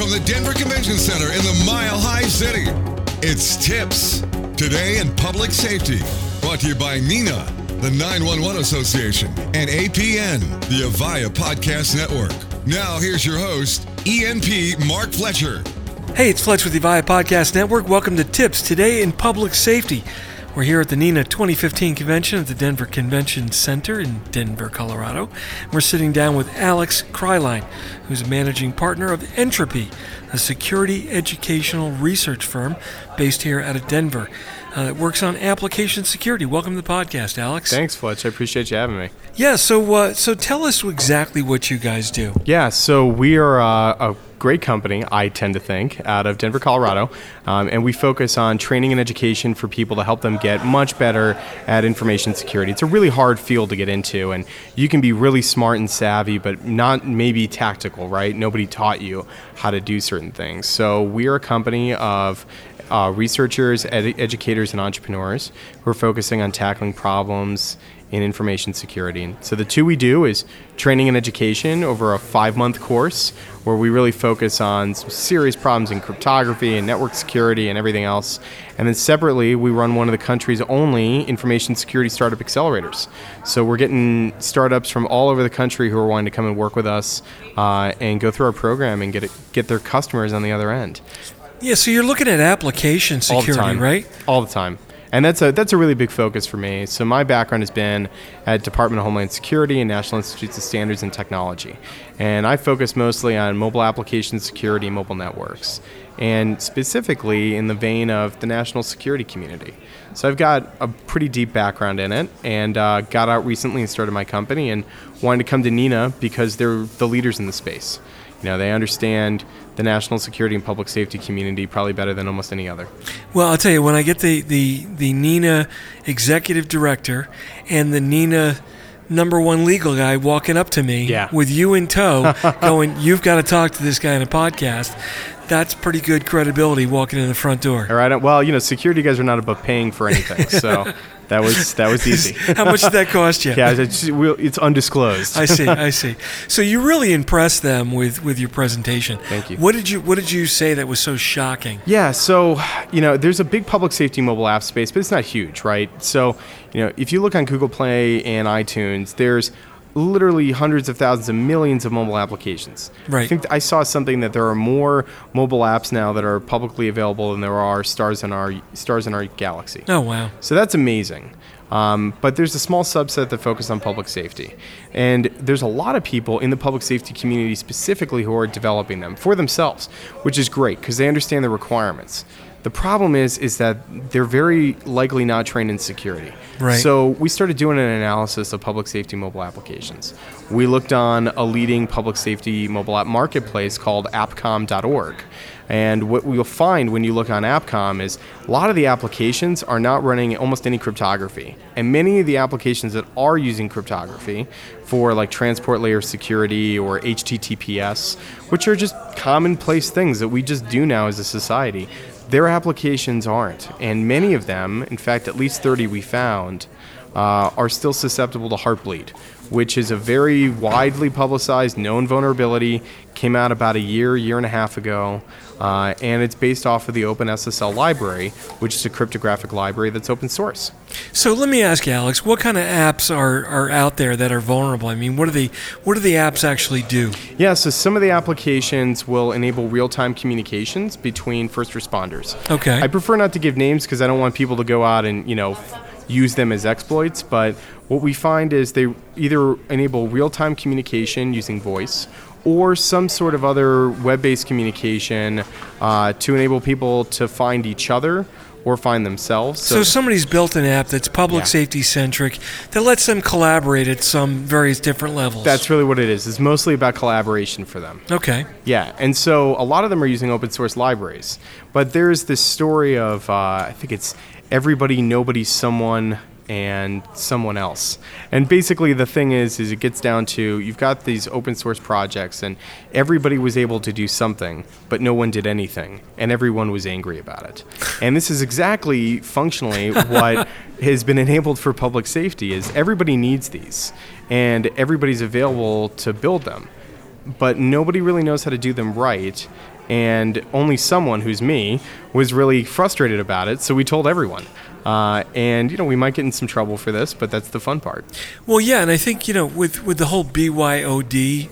from the Denver Convention Center in the Mile High City. It's Tips Today in Public Safety. Brought to you by NENA, the 911 Association, and APN, the Avaya Podcast Network. Now, here's your host, ENP Mark Fletcher. Hey, it's Fletch with the Avaya Podcast Network. Welcome to Tips Today in Public Safety. We're here at the NENA 2015 convention at the Denver Convention Center in Denver, Colorado. We're sitting down with Alex Kreilein, who's a managing partner of Entropy, a security educational research firm based here out of Denver uh, that works on application security. Welcome to the podcast, Alex. Thanks, Fletch. I appreciate you having me. Yeah, so uh, so tell us exactly what you guys do. Yeah, so we are uh, a great company, I tend to think, out of Denver, Colorado, um, and we focus on training and education for people to help them get much better at information security. It's a really hard field to get into, and you can be really smart and savvy, but not maybe tactical, right? Nobody taught you how to do certain things. So we are a company of uh, researchers, ed- educators, and entrepreneurs who are focusing on tackling problems in information security. So the two we do is training and education over a five-month course where we really focus on some serious problems in cryptography and network security and everything else. And then separately, we run one of the country's only information security startup accelerators. So we're getting startups from all over the country who are wanting to come and work with us uh, and go through our program and get it, get their customers on the other end. Yeah, so you're looking at application security, all the time. right? All the time. And that's a that's a really big focus for me. So my background has been at Department of Homeland Security and National Institutes of Standards and Technology, and I focus mostly on mobile application security, mobile networks, and specifically in the vein of the national security community. So I've got a pretty deep background in it, and uh, got out recently and started my company, and wanted to come to NENA because they're the leaders in the space. You know, they understand the national security and public safety community probably better than almost any other. Well, I'll tell you, when I get the, the, the NENA executive director and the NENA number one legal guy walking up to me Yeah. with you in tow, going, You've got to talk to this guy in a podcast, that's pretty good credibility walking in the front door. All right. Well, you know, security guys are not above paying for anything, so that was that was easy. How much did that cost you? Yeah, it's, it's undisclosed. I see, I see. So you really impressed them with, with your presentation. Thank you. What did you What did you say that was so shocking? Yeah, so you know, there's a big public safety mobile app space, but it's not huge, right? So, you know, if you look on Google Play and iTunes, there's literally hundreds of thousands of millions of mobile applications. Right. I think I saw something that there are more mobile apps now that are publicly available than there are stars in our stars in our galaxy. Oh wow. So that's amazing. Um, but there's a small subset that focus on public safety. And there's a lot of people in the public safety community specifically who are developing them for themselves, which is great because they understand the requirements. The problem is is that they're very likely not trained in security. Right. So we started doing an analysis of public safety mobile applications. We looked on a leading public safety mobile app marketplace called appcomm.org. And what we'll find when you look on AppComm is a lot of the applications are not running almost any cryptography. And many of the applications that are using cryptography for like transport layer security or HTTPS, which are just commonplace things that we just do now as a society, their applications aren't. And many of them, in fact, at least 30 we found, uh, are still susceptible to Heartbleed, which is a very widely publicized known vulnerability. Came out about a year, year and a half ago, uh, and it's based off of the OpenSSL library, which is a cryptographic library that's open source. So let me ask you, Alex, what kind of apps are, are out there that are vulnerable? I mean, what do the what do the apps actually do? Yeah, so some of the applications will enable real-time communications between first responders. Okay. I prefer not to give names because I don't want people to go out and you know f- use them as exploits. But what we find is they either enable real-time communication using voice, or some sort of other web-based communication uh, to enable people to find each other or find themselves. So somebody's built an app that's public Yeah. safety centric that lets them collaborate at some various different levels. that's really what it is. It's mostly about collaboration for them. okay. Yeah, and so a lot of them are using open source libraries. But there's this story of, uh, I think it's everybody, nobody, someone, and someone else. And basically, the thing is, is it gets down to you've got these open source projects, and everybody was able to do something, but no one did anything, and everyone was angry about it. And this is exactly functionally what has been enabled for public safety: is everybody needs these, and everybody's available to build them but nobody really knows how to do them right. And only someone who's me was really frustrated about it. So we told everyone. Uh, and you know we might get in some trouble for this, but that's the fun part. Well, yeah, and I think you know with with the whole BYOD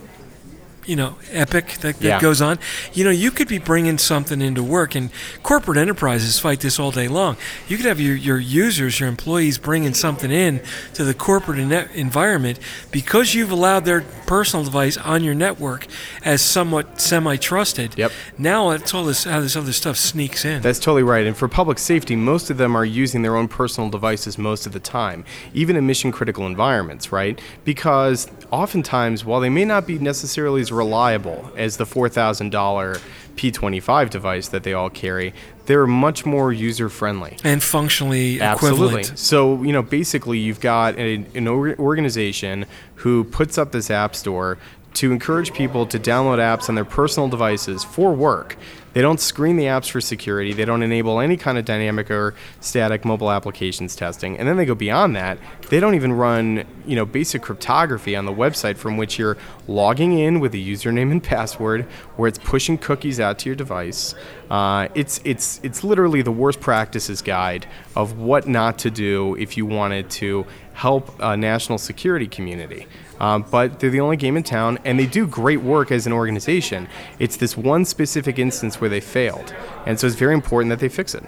you know epic that, that Yeah. goes on you know you could be bringing something into work and corporate enterprises fight this all day long you could have your, your users your employees bringing something in to the corporate en- environment because you've allowed their personal device on your network as somewhat semi-trusted Yep. now it's all this how this other stuff sneaks in That's totally right. And for public safety, most of them are using their own personal devices most of the time, even in mission critical environments, right? Because oftentimes, while they may not be necessarily as reliable as the $4,000 P25 device that they all carry, they're much more user friendly. and functionally Absolutely. equivalent So, you know, basically, you've got a, an organization who puts up this app store to encourage people to download apps on their personal devices for work. They don't screen the apps for security. They don't enable any kind of dynamic or static mobile applications testing. And then they go beyond that. They don't even run, you know, basic cryptography on the website from which you're logging in with a username and password, where it's pushing cookies out to your device. Uh, it's it's it's literally the worst practices guide of what not to do if you wanted to help a national security community. Um, but they're the only game in town, and they do great work as an organization. It's this one specific instance where they failed, and so it's very important that they fix it.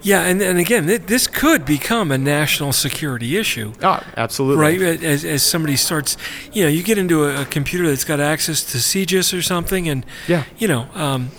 yeah and, and again th- this could become a national security issue Ah, absolutely. right? As, as somebody starts, you know, you get into a, a computer that's got access to CJIS or something, and Yeah. you know, um,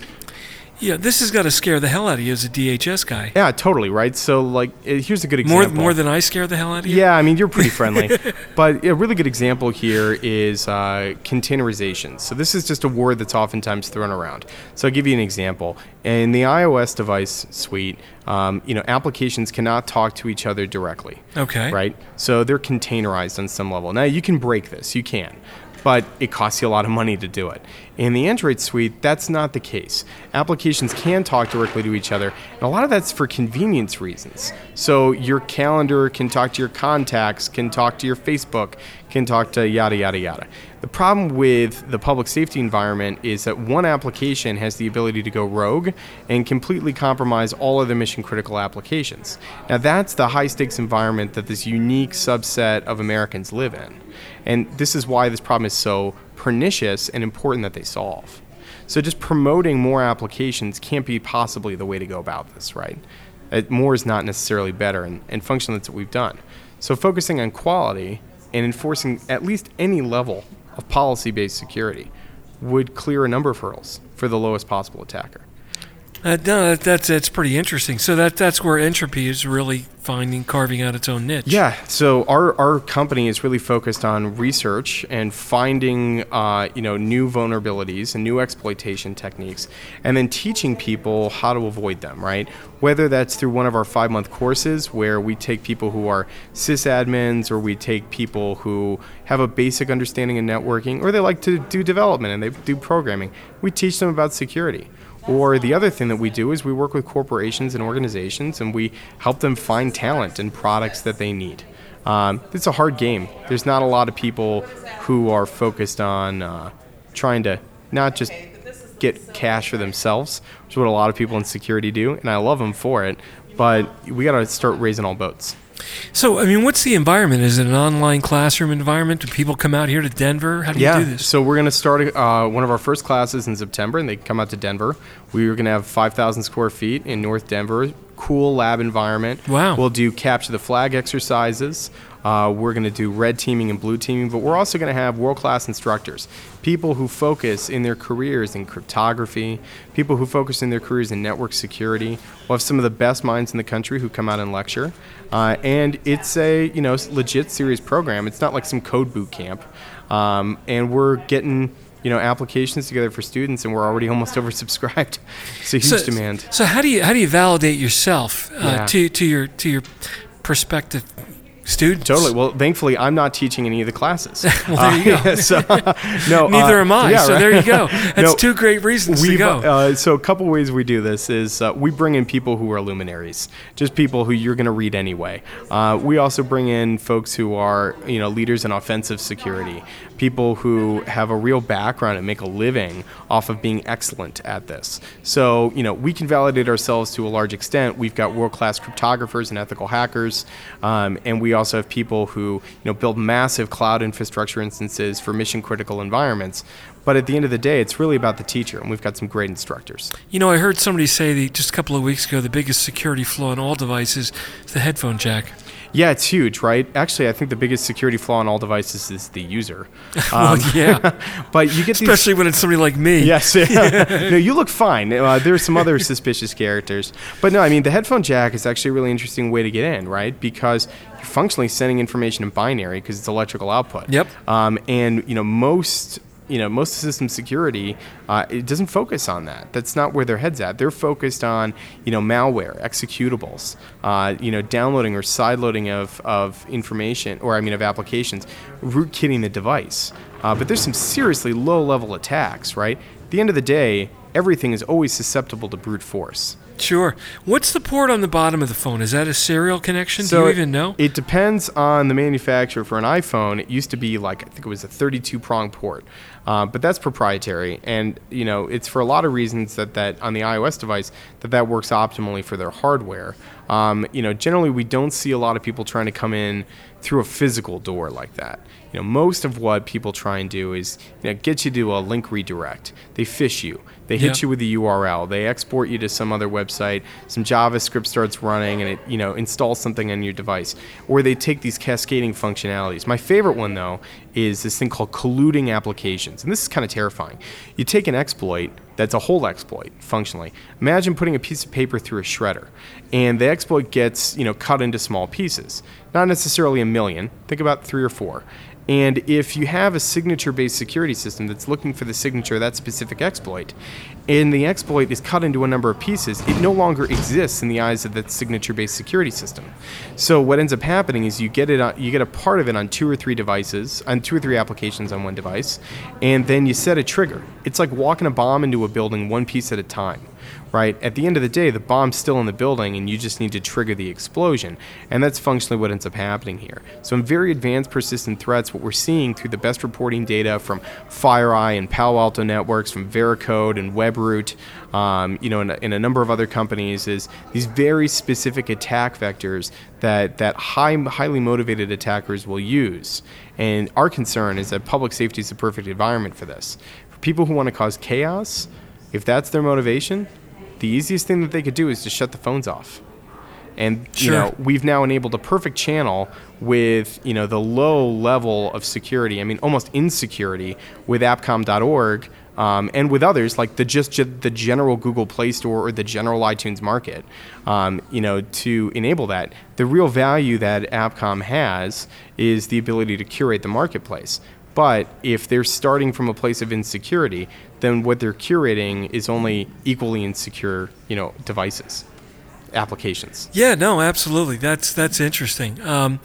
yeah, this has got to scare the hell out of you as a DHS guy. Yeah, totally. Right. So, like, eh, here's a good More example. more than I scare the hell out of you. Yeah, I mean, you're pretty friendly. but a really good example here is uh, containerization. So, this is just a word that's oftentimes thrown around. So, I'll give you an example. In the iOS device suite, um, you know, applications cannot talk to each other directly. Okay. Right? So, they're containerized on some level. Now, you can break this, you can. But it costs you a lot of money to do it. In the Android suite, that's not the case. Applications can talk directly to each other, and a lot of that's for convenience reasons. So your calendar can talk to your contacts, can talk to your Facebook, can talk to yada, yada, yada. The problem with the public safety environment is that one application has the ability to go rogue and completely compromise all other mission critical applications. Now, that's the high stakes environment that this unique subset of Americans live in. And this is why this problem is so pernicious and important that they solve. So, just promoting more applications can't be possibly the way to go about this, right? Uh, more is not necessarily better, and, and functionally, that's what we've done. So, focusing on quality and enforcing at least any level of policy based security would clear a number of hurdles for the lowest possible attacker. Uh, no, that, that's that's pretty interesting. So that that's where entropy is really finding carving out its own niche. Yeah, so our, our company is really focused on research and finding uh, you know new vulnerabilities and new exploitation techniques, and then teaching people how to avoid them. Right, whether that's through one of our five month courses where we take people who are sysadmins, or we take people who have a basic understanding of networking, or they like to do development and they do programming. We teach them about security. Or the other thing that we do is we work with corporations and organizations and we help them find talent and products that they need. Um, it's a hard game. There's not a lot of people who are focused on uh, trying to not just get cash for themselves, which is what a lot of people in security do, and I love them for it. But we got to start raising all boats. So I mean, what's the environment? Is it an online classroom environment? Do people come out here to Denver? How do yeah. you do this? So we're going to start uh, one of our first classes in September, and they come out to Denver. We're going to have 5,000 square feet in North Denver. Cool lab environment. Wow. We'll do capture the flag exercises. Uh, we're going to do red teaming and blue teaming, but we're also going to have world class instructors, people who focus in their careers in cryptography, people who focus in their careers in network security. We'll have some of the best minds in the country who come out and lecture. Uh, and it's a you know legit serious program. It's not like some code boot camp. Um, and we're getting you know applications together for students, and we're already almost oversubscribed. It's a huge so, demand. So how do you how do you validate yourself uh, Yeah. to to your to your prospective students. Totally. Well, thankfully, I'm not teaching any of the classes. well, there you Uh, go. so, no, Neither uh, am I. yeah, so right. there you go. That's No, two great reasons to go. uh, so a couple ways we do this is uh, we bring in people who are luminaries, just people who you're going to read anyway. Uh, we also bring in folks who are you know leaders in offensive security, people who have a real background and make a living off of being excellent at this. So you know we can validate ourselves to a large extent. We've got world-class cryptographers and ethical hackers, um, and we also have people who you know build massive cloud infrastructure instances for mission-critical environments. But at the end of the day, it's really about the teacher, and we've got some great instructors. You know, I heard somebody say the, just a couple of weeks ago the biggest security flaw in all devices is the headphone jack. Yeah, it's huge, right? Actually, I think the biggest security flaw in all devices is the user. well, Um, yeah, but you get these. especially when it's somebody like me. Yes, no, you look fine. Uh, are some other suspicious characters, but no, I mean the headphone jack is actually a really interesting way to get in, right? Because you're functionally sending information in binary because it's electrical output. Yep. Um, and you know most you know most of system security uh, it doesn't focus on that that's not where their heads at they're focused on you know malware executables uh, you know downloading or sideloading of, of information or i mean of applications rootkitting the device uh, but there's some seriously low level attacks right at the end of the day everything is always susceptible to brute force Sure. What's the port on the bottom of the phone? Is that a serial connection? Do you even know? It depends on the manufacturer. For an iPhone, it used to be like I think it was a 32 prong port, uh, but that's proprietary, and you know it's for a lot of reasons that that on the iOS device that that works optimally for their hardware. Um, you know, generally we don't see a lot of people trying to come in through a physical door like that. You know, most of what people try and do is you know, get you to a link redirect. They fish you. They hit Yeah. you with the URL. They export you to some other website. Some JavaScript starts running, and it you know installs something on your device. Or they take these cascading functionalities. My favorite one though is this thing called colluding applications, and this is kind of terrifying. You take an exploit that's a whole exploit functionally. Imagine putting a piece of paper through a shredder, and the exploit gets you know cut into small pieces. Not necessarily a million. Think about three or four. And if you have a signature based security system that's looking for the signature of that specific exploit, and the exploit is cut into a number of pieces, it no longer exists in the eyes of that signature based security system. So what ends up happening is you get it on, you get a part of it on two or three devices, on two or three applications on one device, and then you set a trigger. It's like walking a bomb into a building one piece at a time right? At the end of the day, the bomb's still in the building, and you just need to trigger the explosion. And that's functionally what ends up happening here. So, in very advanced persistent threats, what we're seeing through the best reporting data from FireEye and Palo Alto Networks, from Veracode and WebRoot, um, you know, and, and a number of other companies, is these very specific attack vectors that that high, highly motivated attackers will use. And our concern is that public safety is the perfect environment for this. For people who want to cause chaos, if that's their motivation, the easiest thing that they could do is just shut the phones off. And you know, we've now enabled a perfect channel with you know the low level of security. I mean, almost insecurity with AppComm.org um, and with others like the just the general Google Play Store or the general iTunes Market. Um, you know, to enable that, the real value that AppComm has is the ability to curate the marketplace. But if they're starting from a place of insecurity, then what they're curating is only equally insecure, you know, devices, applications. Yeah, no, absolutely. That's that's interesting. Um,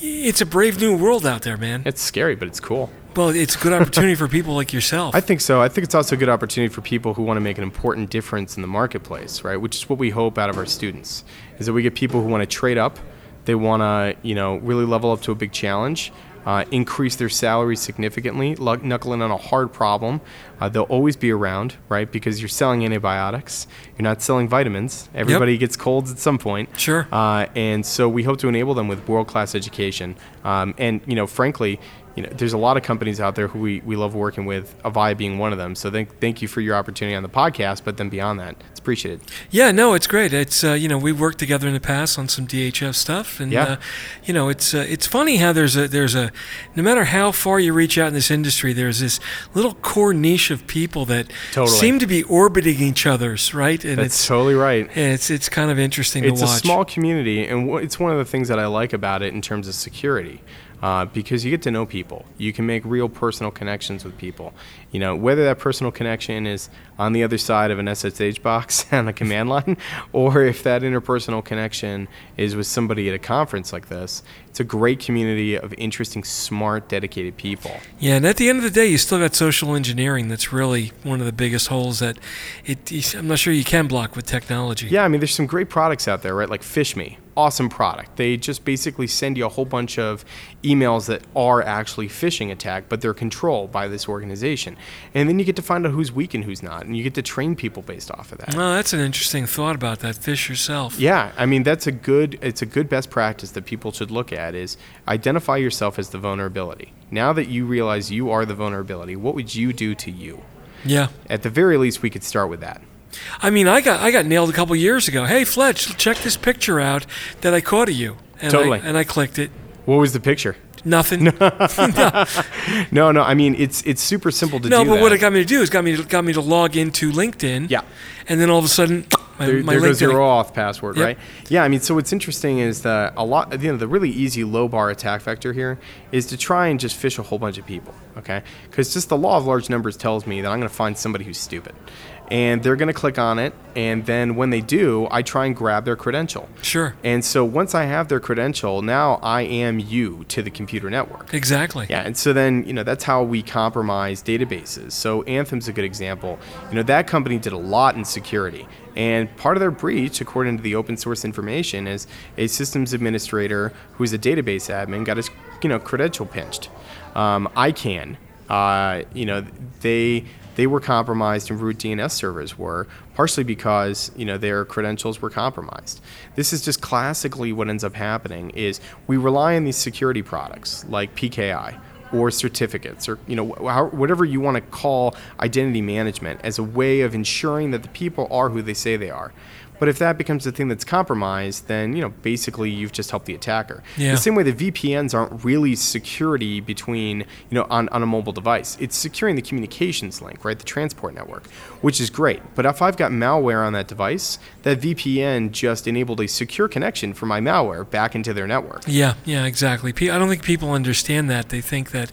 it's a brave new world out there, man. It's scary, but it's cool. Well, it's a good opportunity for people like yourself. I think so. I think it's also a good opportunity for people who want to make an important difference in the marketplace, right? Which is what we hope out of our students, is that we get people who want to trade up, they want to, you know, really level up to a big challenge, uh, increase their salary significantly, in on a hard problem. Uh, they'll always be around, right? Because you're selling antibiotics, you're not selling vitamins. Everybody gets colds at some point. Sure. Uh, and so we hope to enable them with world-class education. Um, and you know, frankly, you know, there's a lot of companies out there who we, we love working with, Avaya being one of them. So thank, thank you for your opportunity on the podcast, but then beyond that, it's appreciated. Yeah, no, it's great. It's uh, you know we've worked together in the past on some DHF stuff, and Yeah. uh, you know it's uh, it's funny how there's a there's a no matter how far you reach out in this industry, there's this little core niche of people that Totally. seem to be orbiting each other's right, and That's it's totally right. and it's it's kind of interesting It's to a small community, and wh- it's one of the things that I like about it in terms of security. Uh, because you get to know people. You can make real personal connections with people. You know, whether that personal connection is on the other side of an SSH box on the command line, or if that interpersonal connection is with somebody at a conference like this, it's a great community of interesting, smart, dedicated people. Yeah, and at the end of the day, you still got social engineering. That's really one of the biggest holes that it. I'm not sure you can block with technology. Yeah, I mean, there's some great products out there, right? Like PhishMe, awesome product. They just basically send you a whole bunch of emails that are actually phishing attack, but they're controlled by this organization. And then you get to find out who's weak and who's not, and you get to train people based off of that. Well, that's an interesting thought about that. Fish yourself. Yeah, I mean that's a good it's a good best practice that people should look at is identify yourself as the vulnerability. Now that you realize you are the vulnerability, what would you do to you? Yeah. At the very least we could start with that. I mean, I got I got nailed a couple years ago. Hey, Fletch, check this picture out that I caught of you. And Totally. I, and I clicked it. What was the picture? Nothing. no, No, no, I mean it's it's super simple to no do No, but that. what it got me to do is got me to, got me to log into LinkedIn. Yeah. And then all of a sudden, my, there, my there goes your auth password, Yep. right? Yeah, I mean, so what's interesting is that a lot, you know, the really easy low bar attack vector here is to try and just fish a whole bunch of people, okay? Because just the law of large numbers tells me that I'm going to find somebody who's stupid, and they're going to click on it, and then when they do, I try and grab their credential. Sure. And so once I have their credential, now I am you to the computer network. Exactly. Yeah, and so then you know that's how we compromise databases. So Anthem's a good example. You know that company did a lot in security, and part of their breach, according to the open source information, is a systems administrator who is a database admin got his you know credential pinched. Um, ICANN, uh, you know they they were compromised and root DNS servers were partially because you know their credentials were compromised. This is just classically what ends up happening is we rely on these security products like PKI or certificates or you know wh- whatever you want to call identity management as a way of ensuring that the people are who they say they are. But if that becomes the thing that's compromised, then you know basically you've just helped the attacker. Yeah. The same way the VPNs aren't really security between you know on, on a mobile device. It's securing the communications link, right? The transport network, which is great. But if I've got malware on that device, that VPN just enabled a secure connection for my malware back into their network. Yeah, yeah, exactly. I don't think people understand that. They think that,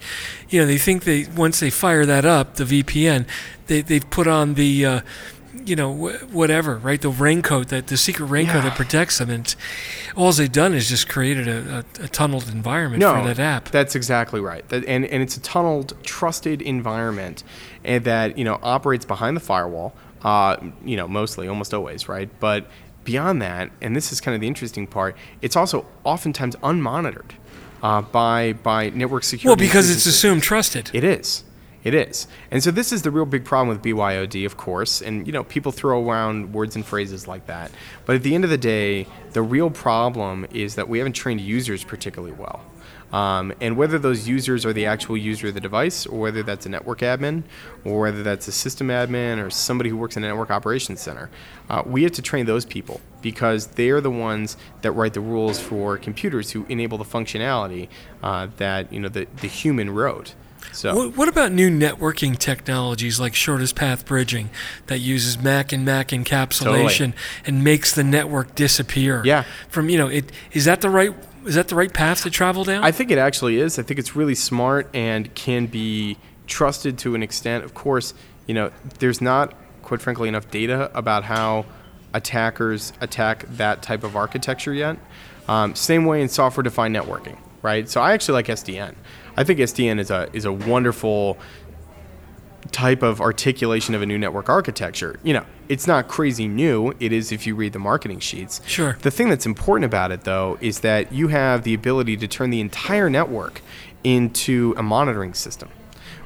you know, they think they once they fire that up, the VPN, they they've put on the, uh, you know, wh- whatever, right? The raincoat that the secret raincoat Yeah. that protects them, and all they've done is just created a, a, a tunneled environment No, for that app. That's exactly right. That, and, and it's a tunneled, trusted environment and that, you know, operates behind the firewall, uh, you know, mostly, almost always, right? But beyond that, and this is kind of the interesting part, it's also oftentimes unmonitored uh, by, by network security. well, because it's assumed trusted. It is. It is. And so this is the real big problem with BYOD, of course. And, you know, people throw around words and phrases like that. But at the end of the day, the real problem is that we haven't trained users particularly well. Um, and whether those users are the actual user of the device, or whether that's a network admin, or whether that's a system admin, or somebody who works in a network operations center, uh, we have to train those people because they're the ones that write the rules for computers who enable the functionality uh, that you know the, the human wrote. So What, what about new networking technologies like shortest path bridging that uses Mac and Mac encapsulation and makes the network disappear? Yeah. From you know, it is that the right is that the right path to travel down? I think it actually is. I think it's really smart and can be trusted to an extent. Of course, you know, there's not, quite frankly, enough data about how attackers attack that type of architecture yet. Um, same way in software-defined networking, right? So I actually like SDN. I think SDN is a is a wonderful type of articulation of a new network architecture. You know, it's not crazy new. It is if you read the marketing sheets. Sure. The thing that's important about it, though, is that you have the ability to turn the entire network into a monitoring system,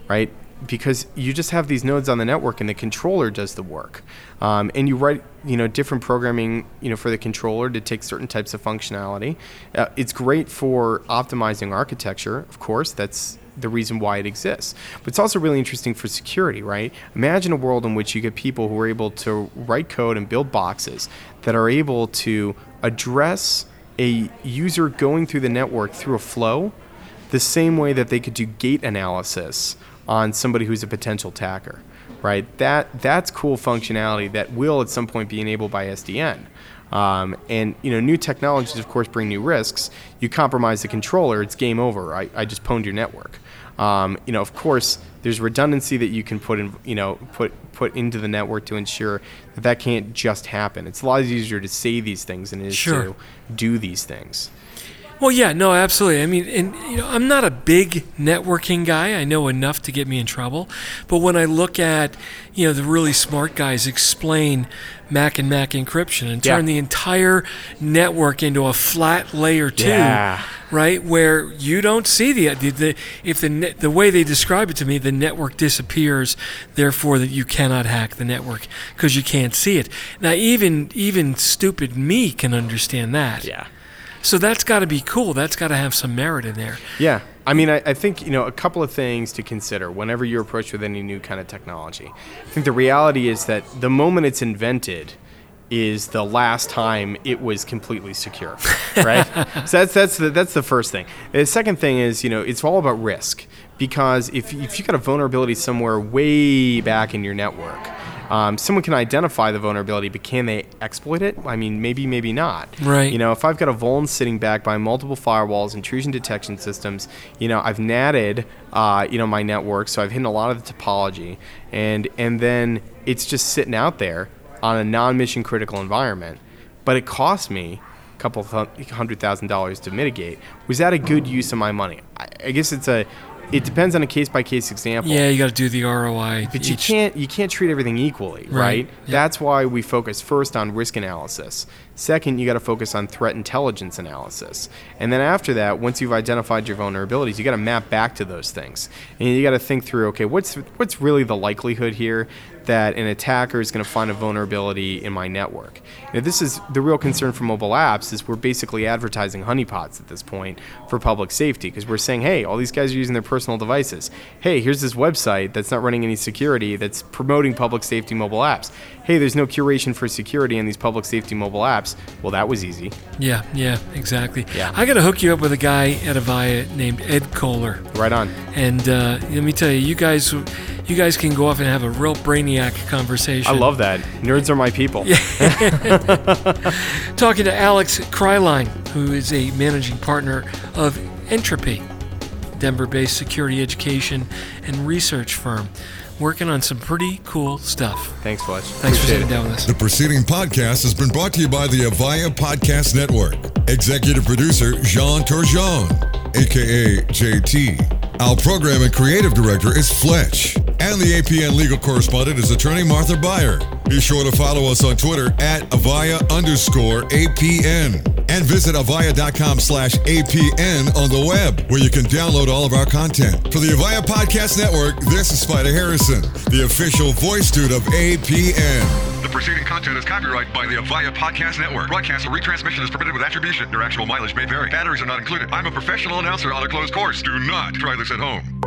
right? Because you just have these nodes on the network, and the controller does the work. Um, and you write, you know, different programming, you know, for the controller to take certain types of functionality. Uh, it's great for optimizing architecture, of course. That's the reason why it exists. But it's also really interesting for security, right? Imagine a world in which you get people who are able to write code and build boxes that are able to address a user going through the network through a flow the same way that they could do gait analysis on somebody who's a potential attacker, right? That that's cool functionality that will at some point be enabled by SDN. Um, and you know, new technologies, of course, bring new risks. You compromise the controller, it's game over. I, I just pwned your network. Um, you know, of course, there's redundancy that you can put in, you know, put put into the network to ensure that that can't just happen. It's a lot easier to say these things than it is Sure. to do these things. Well, yeah, no, absolutely. I mean, and you know, I'm not a big networking guy. I know enough to get me in trouble. But when I look at, you know, the really smart guys explain Mac and Mac encryption and turn Yeah. the entire network into a flat layer two, Yeah. right, where you don't see the the, the if the net, the way they describe it to me, the network disappears, therefore that you cannot hack the network because you can't see it. Now, even even stupid me can understand that. Yeah. So that's got to be cool. That's got to have some merit in there. Yeah. I mean, I, I think, you know, a couple of things to consider whenever you're approached with any new kind of technology. I think the reality is that the moment it's invented is the last time it was completely secure, right? so that's, that's, the, that's the first thing. The second thing is, you know, it's all about risk because if, if you've got a vulnerability somewhere way back in your network, um, someone can identify the vulnerability, but can they exploit it? I mean, maybe, maybe not. Right. You know, if I've got a vuln sitting back by multiple firewalls, intrusion detection systems, you know, I've natted, uh, you know, my network, so I've hidden a lot of the topology, and and then it's just sitting out there on a non-mission critical environment, but it cost me a couple hundred thousand dollars to mitigate. Was that a good use of my money? I, I guess it's a. It depends on a case by case example. Yeah, you got to do the ROI. But you can't you can't treat everything equally, Right. right? Yeah. That's why we focus first on risk analysis. Second, you got to focus on threat intelligence analysis. And then after that, once you've identified your vulnerabilities, you got to map back to those things. And you got to think through, okay, what's what's really the likelihood here that an attacker is going to find a vulnerability in my network? Now, this is the real concern for mobile apps is we're basically advertising honeypots at this point for public safety because we're saying, hey, all these guys are using their personal devices. Hey, here's this website that's not running any security that's promoting public safety mobile apps. Hey, there's no curation for security in these public safety mobile apps. Well, that was easy. Yeah, yeah, exactly. Yeah. I got to hook you up with a guy at Avaya named Ed Koehler, Right on. and uh, let me tell you, you guys, you guys can go off and have a real brainiac conversation. I love that. Nerds are my people. talking to Alex Kreilein, who is a managing partner of Entropy, Denver-based security education and research firm, working on some pretty cool stuff. Thanks, Fletch. Thanks for sitting it. down with us. The preceding podcast has been brought to you by the Avaya Podcast Network. Executive producer Jean Turgeon, aka JT. Our program and creative director is Fletch. And the APN legal correspondent is attorney Martha Beyer. Be sure to follow us on Twitter at Avaya underscore APN. And visit avaya.com slash APN on the web, where you can download all of our content. For the Avaya Podcast Network, this is Spider Harrison, the official voice dude of APN. The preceding content is copyrighted by the Avaya Podcast Network. Broadcast or retransmission is permitted with attribution. Your actual mileage may vary. Batteries are not included. I'm a professional announcer on a closed course. Do not try this at home.